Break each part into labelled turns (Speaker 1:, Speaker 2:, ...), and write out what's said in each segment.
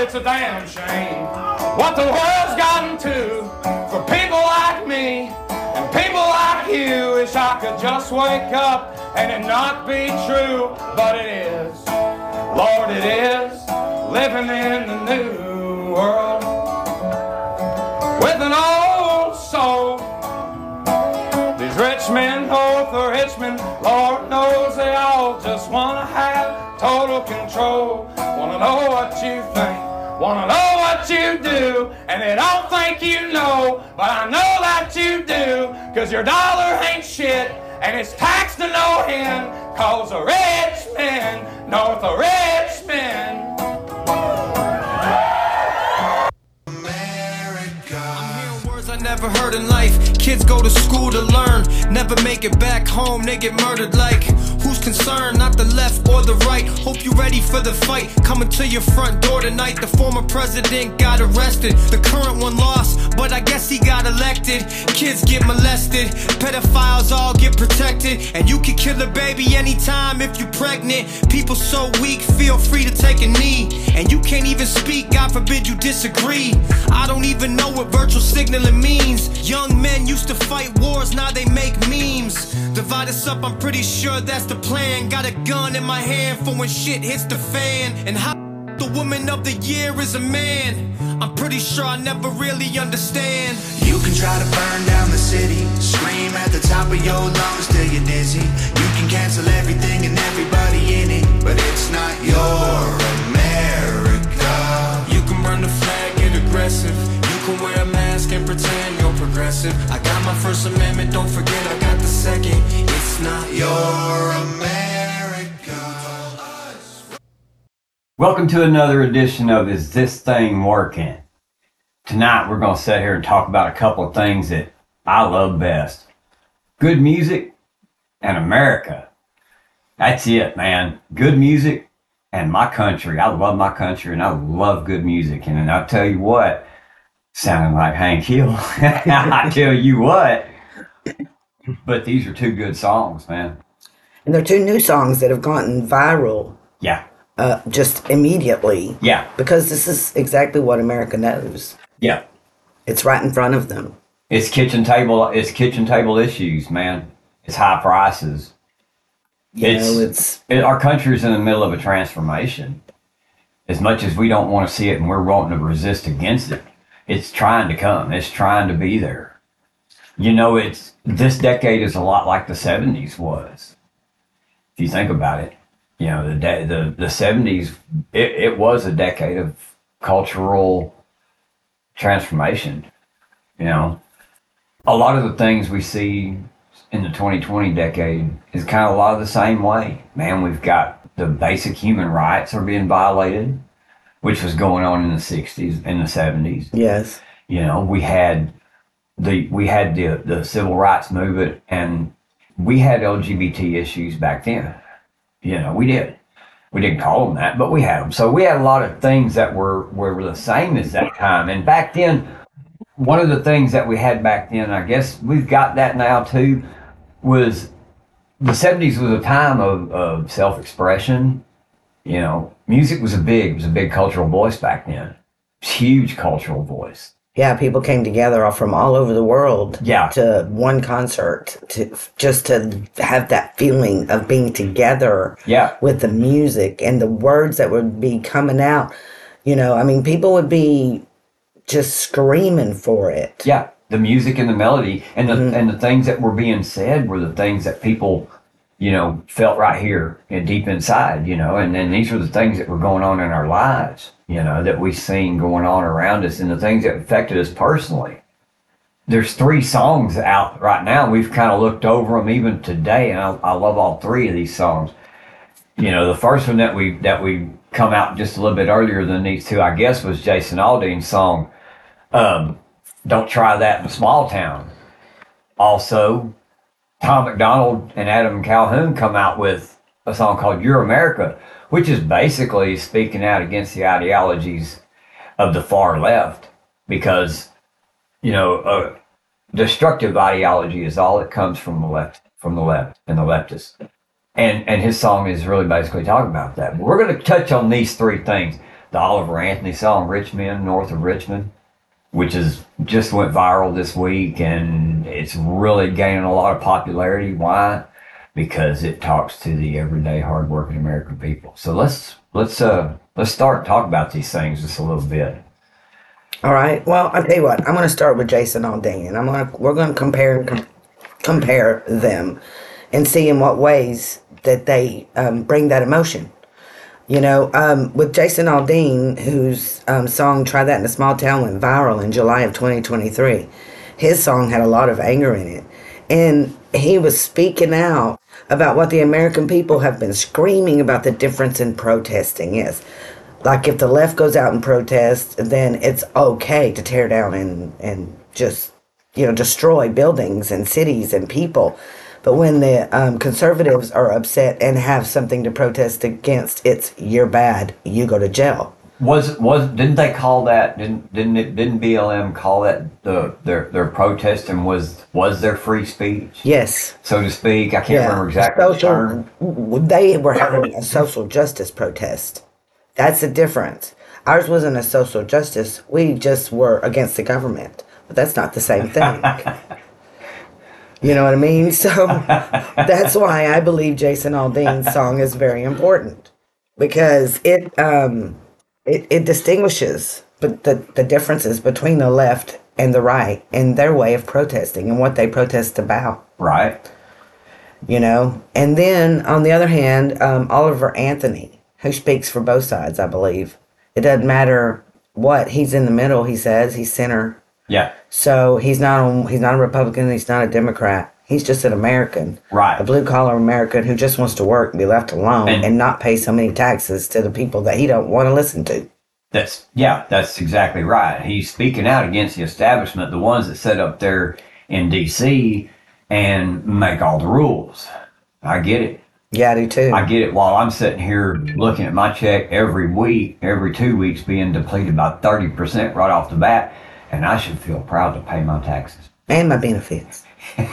Speaker 1: it's a damn shame what the world's gotten to for people like me and people like you. Wish I could just wake up and it not be true, but it is. Lord, it is living in the new world with an old soul. These rich men north of Richmond, Lord knows they all just wanna have total control. Wanna know what you think, wanna know what you do, and they don't think you know, but I know that you do, cause your dollar ain't shit, and it's taxed to no end, cause the rich men north of Richmond.
Speaker 2: I never heard in life. Kids go to school to learn, never make it back home, they get murdered like. Who's concerned? Not the left or the right. Hope you ready for the fight. Coming to your front door tonight. The former president got arrested. The current one lost, but I guess he got elected. Kids get molested. Pedophiles all get protected. And you can kill a baby anytime if you're pregnant. People so weak, feel free to take a knee. God forbid you disagree. I don't even know what virtue signaling means. Young men used to fight wars, now they make memes. Divide us up, I'm pretty sure that's the plan. Got a gun in my hand for when shit hits the fan. And how the woman of the year is a man. I'm pretty sure I never really understand.
Speaker 3: You can try to burn down the city, scream at the top of your lungs till you're dizzy. You can cancel everything and everybody in it, but it's not your.
Speaker 2: Aggressive. You can wear a mask and pretend you're progressive. I got my First Amendment, don't forget I got the second. It's not
Speaker 3: Your America.
Speaker 4: Welcome to another edition of Is This Thing Working? Tonight we're going to sit here and talk about a couple of things that I love best good music and America. That's it, man. Good music and my country. I love my country and I love good music. And I'll tell you what, sounding like Hank Hill, I tell you what. But these are two good songs, man.
Speaker 5: And they're two new songs that have gotten viral
Speaker 4: Yeah,
Speaker 5: uh, just immediately
Speaker 4: yeah,
Speaker 5: because this is exactly what America knows.
Speaker 4: yeah.
Speaker 5: It's right in front of them.
Speaker 4: It's kitchen table. It's kitchen table issues, man. It's high prices.
Speaker 5: You
Speaker 4: It's-
Speaker 5: know, it's
Speaker 4: It, our country's in the middle of a transformation. As much as we don't want to see it and we're wanting to resist against it, it's trying to come. It's trying to be there. You know, it's this decade is a lot like the '70s was. If you think about it, you know, the de- the the '70s it, it was a decade of cultural transformation. You know, a lot of the things we see in the 2020 decade is kind of a lot of the same way. Man, we've got the basic human rights are being violated, which was going on in the 60s and the 70s.
Speaker 5: yes,
Speaker 4: You know, we had the we had the the civil rights movement and we had LGBT issues back then. You know, we did. We didn't call them that, but we had them. So we had a lot of things that were were the same as that time. And back then, one of the things that we had back then, I guess we've got that now too, was the seventies was a time of, of self expression. You know, music was a big was a big cultural voice back then. Huge cultural voice.
Speaker 5: yeah. People came together from all over the world.
Speaker 4: Yeah.
Speaker 5: to one concert to just to have that feeling of being together.
Speaker 4: Yeah.
Speaker 5: with the music and the words that would be coming out. You know, I mean, people would be just screaming for it.
Speaker 4: Yeah, the music and the melody and the and the things that were being said were the things that people, you know, felt right here and deep inside, you know, and then these were the things that were going on in our lives, you know, that we seen going on around us and the things that affected us personally. There's three songs out right now. We've kind of looked over them even today, and I, I love all three of these songs. You know, the first one that we that we come out just a little bit earlier than these two, I guess, was Jason Aldean's song um, don't try that in a small town. Also, Tom MacDonald and Adam Calhoun come out with a song called Your America, which is basically speaking out against the ideologies of the far left because, you know, uh, destructive ideology is all that comes from the left, from the left and the leftists. And, and his song is really basically talking about that. But we're going to touch on these three things. the Oliver Anthony song "Richmond," north of Richmond, which is just went viral this week, and it's really gaining a lot of popularity. Why? Because it talks to the everyday, hardworking American people. So let's let's uh let's start talk about these things just a little bit.
Speaker 5: All right. Well, I'll tell you what. I'm going to start with Jason Aldean, and I'm going to we're going to compare and com- compare them, and see in what ways that they um, bring that emotion. You know, um, with Jason Aldean, whose um, song "Try That in a Small Town" went viral in July of 2023, his song had a lot of anger in it, and he was speaking out about what the American people have been screaming about the difference in protesting is like if the left goes out and protests, then it's okay to tear down and and just you know destroy buildings and cities and people. But when the um, conservatives are upset and have something to protest against, it's you're bad. You go to jail.
Speaker 4: Was was didn't they call that didn't didn't it, didn't BLM call that the their their protest and was was their free speech
Speaker 5: Yes.
Speaker 4: so to speak? I can't remember exactly the
Speaker 5: Social,
Speaker 4: term.
Speaker 5: they were having a social justice protest. That's the difference. Ours wasn't a social justice. We just were against the government. But that's not the same thing. you know what I mean? So that's why I believe Jason Aldean's song is very important because it um it, it distinguishes but the, the differences between the left and the right and their way of protesting and what they protest about
Speaker 4: Right.
Speaker 5: you know. And then on the other hand, um, Oliver Anthony, who speaks for both sides, I believe. It doesn't matter what he's in the middle. He says he's center,
Speaker 4: Yeah.
Speaker 5: so he's not on. He's not a Republican. He's not a Democrat. He's just an American,
Speaker 4: Right.
Speaker 5: a blue collar American who just wants to work and be left alone
Speaker 4: And-
Speaker 5: and, not pay so many taxes to the people that he don't want to listen to.
Speaker 4: That's yeah, that's exactly right. He's speaking out against the establishment, the ones that sit up there in D.C. and make all the rules. I get it.
Speaker 5: Yeah, I do too.
Speaker 4: I get it. While I'm sitting here looking at my check every week, every two weeks, being depleted by thirty percent right off the bat, and I should feel proud to pay my taxes.
Speaker 5: and my benefits.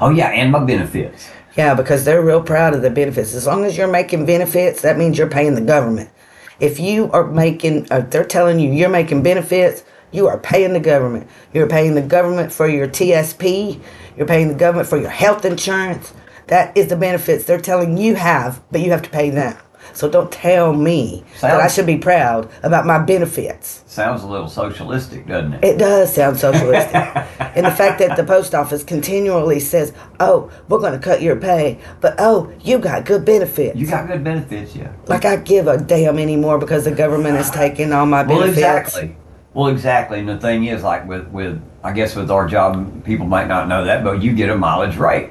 Speaker 4: Oh yeah, and my benefits.
Speaker 5: Yeah, because they're real proud of the benefits. As long as you're making benefits, that means you're paying the government. If you are making, uh, they're telling you you're making benefits, you are paying the government. You're paying the government for your TSP. You're paying the government for your health insurance. That is the benefits they're telling you have, but you have to pay them. So don't tell me that I should be proud about my benefits.
Speaker 4: Sounds a little socialistic, doesn't it?
Speaker 5: It does sound socialistic. and the fact that the post office continually says, oh, we're going to cut your pay, but oh, you got good benefits.
Speaker 4: You got good benefits, yeah.
Speaker 5: like I give a damn anymore because the government is taking all my
Speaker 4: Well,
Speaker 5: benefits.
Speaker 4: exactly. Well, exactly. And the thing is, like with with I guess with our job, people might not know that, but you get a mileage rate,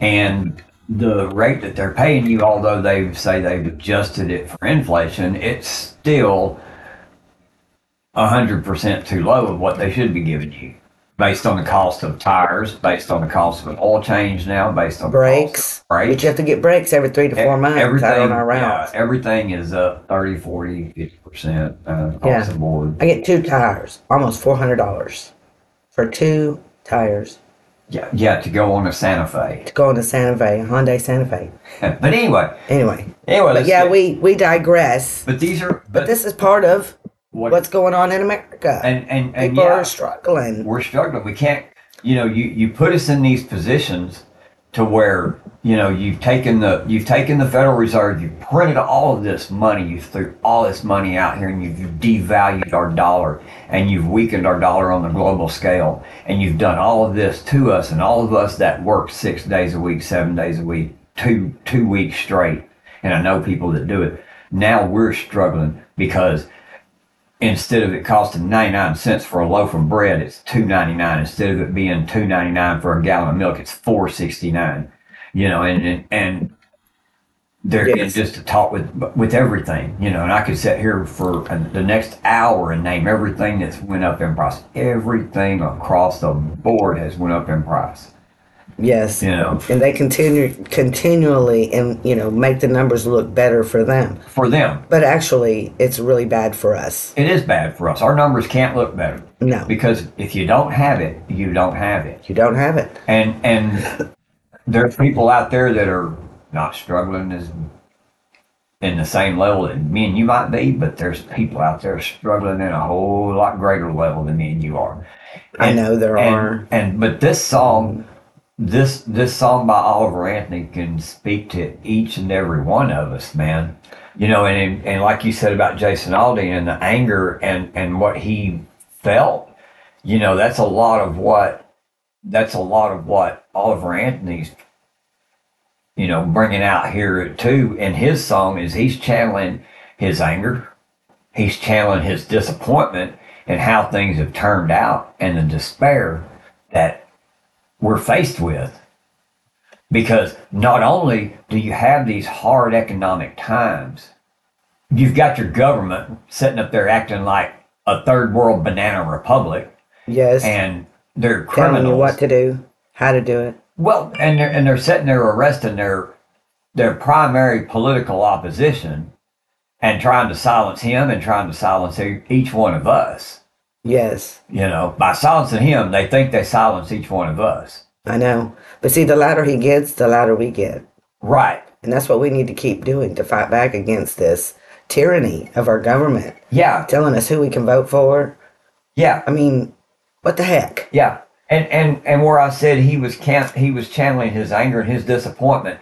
Speaker 4: and the rate that they're paying you, although they say they've adjusted it for inflation, it's still hundred percent too low of what they should be giving you, based on the cost of tires, based on the cost of an oil change now, based on
Speaker 5: Brakes.
Speaker 4: Right.
Speaker 5: But you have to get brakes every three to four months
Speaker 4: Everything,
Speaker 5: out on our
Speaker 4: yeah, everything is up 30, 40, 50% uh, across
Speaker 5: Yeah.
Speaker 4: the board.
Speaker 5: I get two tires, almost four hundred dollars for two tires
Speaker 4: Yeah, yeah, to go on a Santa Fe.
Speaker 5: to go into Santa Fe, a Hyundai Santa Fe.
Speaker 4: But anyway,
Speaker 5: Anyway,
Speaker 4: anyway,
Speaker 5: but yeah,
Speaker 4: get-
Speaker 5: we we digress.
Speaker 4: But these are. But,
Speaker 5: But this is part of
Speaker 4: what,
Speaker 5: what's going on in America.
Speaker 4: and and and
Speaker 5: People
Speaker 4: yeah,
Speaker 5: are struggling.
Speaker 4: we're struggling. We can't. You know, you you put us in these positions to where you know you've taken the you've taken the Federal Reserve, you've printed all of this money, you threw all this money out here, and you've devalued our dollar, and you've weakened our dollar on the global scale, and you've done all of this to us, and all of us that work six days a week, seven days a week, two two weeks straight, and I know people that do it. Now we're struggling because instead of it costing 99 cents for a loaf of bread it's 2.99 instead of it being 2.99 for a gallon of milk it's 4.69 you know and and, they're
Speaker 5: Yes.
Speaker 4: just to talk with with everything you know and i could sit here for the next hour and name everything that's went up in price everything across the board has went up in price
Speaker 5: Yes.
Speaker 4: you know
Speaker 5: And they continue continually and you know make the numbers look better for them.
Speaker 4: for them
Speaker 5: But actually it's really bad for us.
Speaker 4: it is bad for us our numbers can't look better
Speaker 5: No.
Speaker 4: because if you don't have it you don't have it
Speaker 5: You don't have it.
Speaker 4: and and there's people out there that are not struggling as in the same level that me and you might be, but there's people out there struggling in a whole lot greater level than me and you are.
Speaker 5: I know there
Speaker 4: and,
Speaker 5: are.
Speaker 4: And but this song, this this song by Oliver Anthony can speak to each and every one of us, man. You know, and and like you said about Jason Aldean and the anger and and what he felt, you know, that's a lot of what that's a lot of what Oliver Anthony's you know bringing out here too in his song is he's channeling his anger, he's channeling his disappointment and how things have turned out and the despair that we're faced with. Because not only do you have these hard economic times, you've got your government sitting up there acting like a third world banana republic
Speaker 5: Yes.
Speaker 4: and they're
Speaker 5: telling you what to do, how to do it.
Speaker 4: Well, and they're and they're sitting there arresting their their primary political opposition and trying to silence him and trying to silence each one of us.
Speaker 5: Yes.
Speaker 4: You know, by silencing him, they think they silence each one of us.
Speaker 5: I know. But see, the louder he gets, the louder we get.
Speaker 4: Right.
Speaker 5: And that's what we need to keep doing to fight back against this tyranny of our government,
Speaker 4: Yeah.
Speaker 5: telling us who we can vote for.
Speaker 4: Yeah.
Speaker 5: I mean, what the heck?
Speaker 4: Yeah. And and and where I said he was can he was channeling his anger and his disappointment.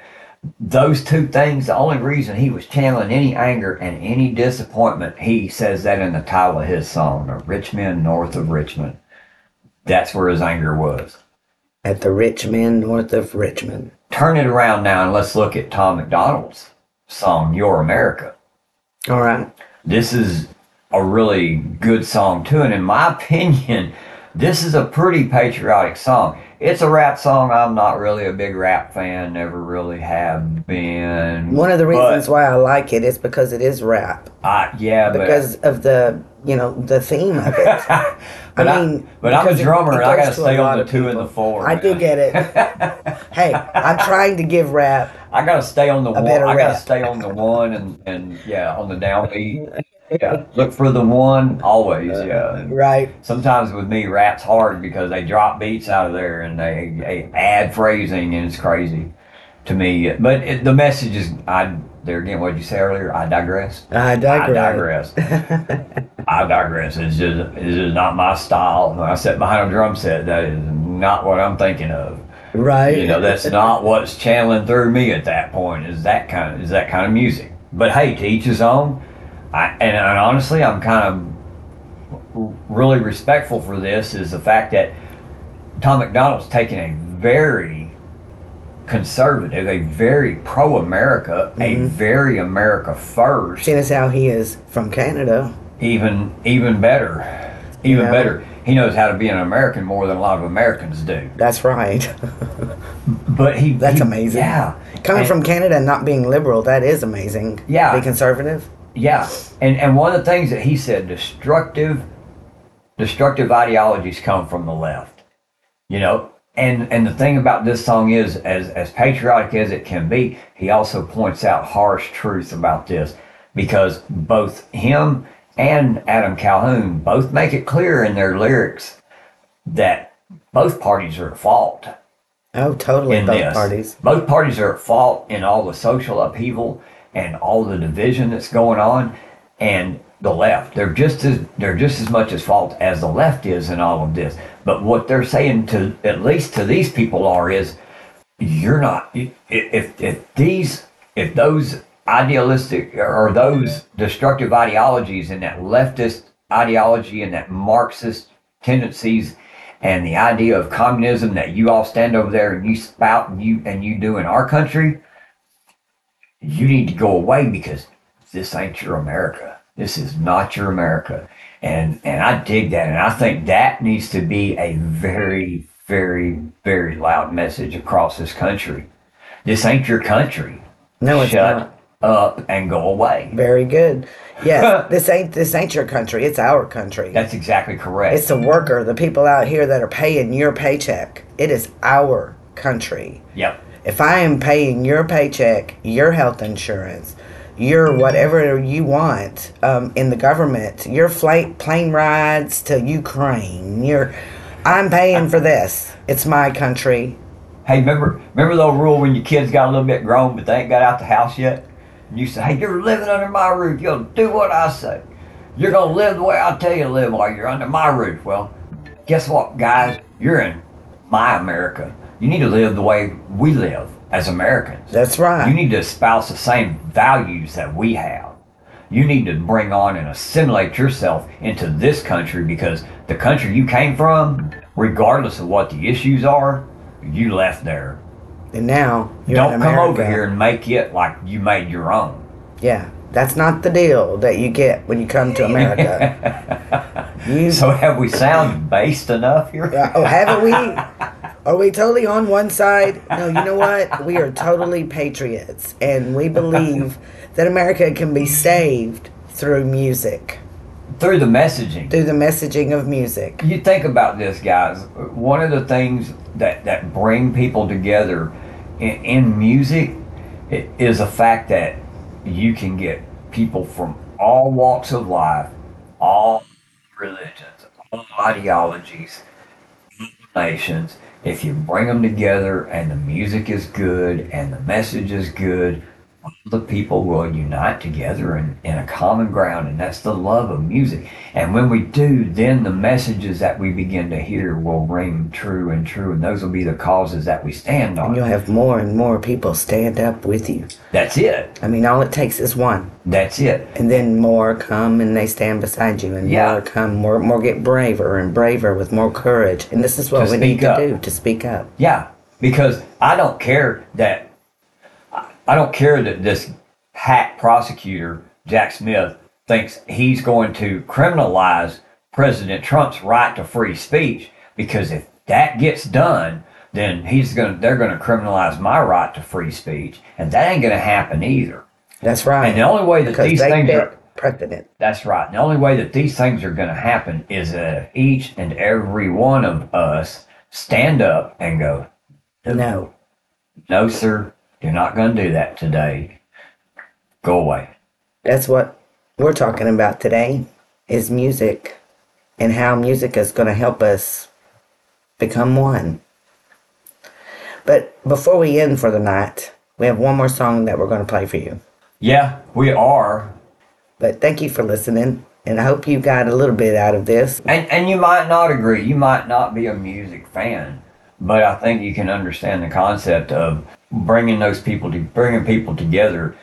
Speaker 4: Those two things, the only reason he was channeling any anger and any disappointment, he says that in the title of his song, The Rich Men North of Richmond. That's where his anger was.
Speaker 5: At the rich men north of Richmond.
Speaker 4: Turn it around now and let's look at Tom MacDonald's song, Your America.
Speaker 5: All right.
Speaker 4: This is a really good song too, and in my opinion, this is a pretty patriotic song. It's a rap song. I'm not really a big rap fan, never really have been.
Speaker 5: One of the reasons why I like it is because it is rap.
Speaker 4: I, yeah, but
Speaker 5: Because of the, you know, the theme of it.
Speaker 4: but
Speaker 5: I
Speaker 4: I
Speaker 5: mean,
Speaker 4: but I'm a
Speaker 5: because it-
Speaker 4: drummer
Speaker 5: it
Speaker 4: and I gotta stay on the two and the four.
Speaker 5: I do get it. hey, I'm trying to give rap.
Speaker 4: I gotta stay on the one. I gotta stay on the one and and yeah, on the downbeat. Yeah, look for the one always. Yeah.
Speaker 5: Right.
Speaker 4: sometimes with me rap's hard because they drop beats out of there and they, they add phrasing and it's crazy to me but it, the message is i there again what you say earlier i digress
Speaker 5: I digress.
Speaker 4: i digress i digress it's just it's just not my style when i sit behind a drum set that is not what i'm thinking of
Speaker 5: Right.
Speaker 4: you know that's not what's channeling through me at that point is that kind of is that kind of music but hey to each his own I, and, and honestly i'm kind of really respectful for this is the fact that tom macdonald's taking a very conservative a very pro-america a mm-hmm. very america first
Speaker 5: Seeing as how he is from Canada.
Speaker 4: even even better even better he knows how to be an american more than a lot of americans do
Speaker 5: That's right.
Speaker 4: but he
Speaker 5: That's
Speaker 4: he-
Speaker 5: amazing.
Speaker 4: yeah
Speaker 5: Coming
Speaker 4: And-
Speaker 5: from Canada and not being liberal, that is amazing.
Speaker 4: Yeah.
Speaker 5: Be conservative.
Speaker 4: Yeah, and and one of the things that he said, destructive, destructive ideologies come from the left. You know, and and the thing about this song is, as as patriotic as it can be, he also points out harsh truth about this, because both him and Adam Calhoun both make it clear in their lyrics that both parties are at fault
Speaker 5: Oh, totally. Both
Speaker 4: this.
Speaker 5: parties.
Speaker 4: Both parties are at fault in all the social upheaval and all the division that's going on, and the left. They're just as they're just as much as fault as the left is in all of this. But what they're saying to at least to these people are is, you're not if if, if these if those idealistic or those destructive ideologies and that leftist ideology and that Marxist tendencies and the idea of communism that you all stand over there and you spout and you and you do in our country, you need to go away because this ain't your America. This is not your America. And and I dig that and I think that needs to be a very, very, very loud message across this country. This ain't your country.
Speaker 5: No, it's
Speaker 4: Shut
Speaker 5: not.
Speaker 4: up and go away.
Speaker 5: Very good. Yes, this ain't this ain't your country. It's our country.
Speaker 4: That's exactly correct.
Speaker 5: It's the worker, the people out here that are paying your paycheck. It is our country.
Speaker 4: yep.
Speaker 5: If I am paying your paycheck, your health insurance, your whatever you want um, in the government, your flight plane rides to Ukraine, your I'm paying for this. It's my country.
Speaker 4: Hey, remember remember the rule when your kids got a little bit grown but they ain't got out the house yet? and you say, hey, you're living under my roof. You'll do what I say. You're going to live the way I tell you to live while you're under my roof. Well, guess what, guys? You're in my America. You need to live the way we live as Americans.
Speaker 5: That's right.
Speaker 4: You need to espouse the same values that we have. You need to bring on and assimilate yourself into this country because the country you came from, regardless of what the issues are, you left there.
Speaker 5: and now
Speaker 4: Don't come over here and make it like you made your own.
Speaker 5: Yeah, that's not the deal that you get when you come to America. you
Speaker 4: So have we sound based enough here?
Speaker 5: Uh, oh, haven't we? Oh, are we totally on one side? No, you know what? We are totally patriots, and we believe that America can be saved through music,
Speaker 4: Through the messaging.
Speaker 5: through the messaging of music.
Speaker 4: You think about this, guys. One of the things that, that bring people together in, in music is the fact that you can get people from all walks of life, all religions, all ideologies, nations. If you bring them together and the music is good and the message is good, the people will unite together in, in a common ground, and that's the love of music. And when we do, then the messages that we begin to hear will ring true and true, and those will be the causes that we stand
Speaker 5: And you'll have more and more people stand up with you.
Speaker 4: That's it.
Speaker 5: I mean, all it takes is one,
Speaker 4: That's it.
Speaker 5: and then more come and they stand beside you, and
Speaker 4: Yeah.
Speaker 5: more come, more, more get braver and braver with more courage. And this is what
Speaker 4: To
Speaker 5: we need
Speaker 4: speak up.
Speaker 5: to do to speak up.
Speaker 4: Yeah, because I don't care that I- don't care that this hack prosecutor Jack Smith thinks he's going to criminalize President Trump's right to free speech because if that gets done, then he's going to they're going to criminalize my right to free speech, and that ain't going to happen either.
Speaker 5: That's right.
Speaker 4: And the only way that
Speaker 5: because
Speaker 4: these things are
Speaker 5: precedent.
Speaker 4: that's right. The only way that these things are going to happen is that if each and every one of us stand up and go,
Speaker 5: No.
Speaker 4: No, sir, you're not going to do that today. Go away.
Speaker 5: That's what we're talking about today is music and how music is going to help us become one. But before we end for the night, we have one more song that we're going to play for you.
Speaker 4: Yeah, we are.
Speaker 5: But thank you for listening, and I hope you got a little bit out of this.
Speaker 4: And, and you might not agree. You might not be a music fan, but I think you can understand the concept of bringing those people to bringing people together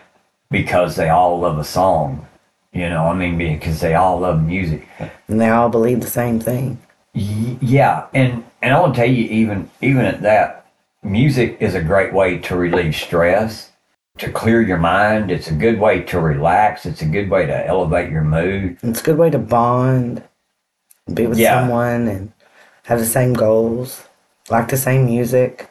Speaker 4: because they all love a song. You know, I mean, because they all love music.
Speaker 5: And they all believe the same thing.
Speaker 4: Y- Yeah, and and I want to tell you, even even at that, music is a great way to relieve stress, to clear your mind. It's a good way to relax. It's a good way to elevate your mood.
Speaker 5: It's a good way to bond, be with
Speaker 4: Yeah.
Speaker 5: someone, and have the same goals, like the same music.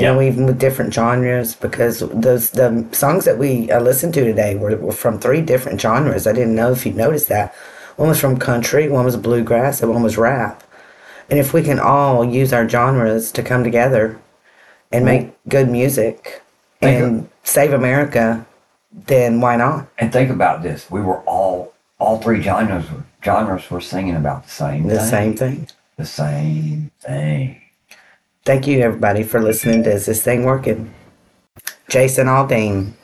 Speaker 5: You know, even with different genres, because those the songs that we uh, listened to today were, were from three different genres. I didn't know if you noticed that. One was from country, one was bluegrass, and one was rap. And if we can all use our genres to come together and make good music
Speaker 4: Think
Speaker 5: and save America, then why not?
Speaker 4: And think about this: we were all all three genres genres were singing about the same
Speaker 5: The
Speaker 4: thing.
Speaker 5: same thing.
Speaker 4: the same thing.
Speaker 5: Thank you, everybody, for listening to Is This Thing Working? Jason Aldean.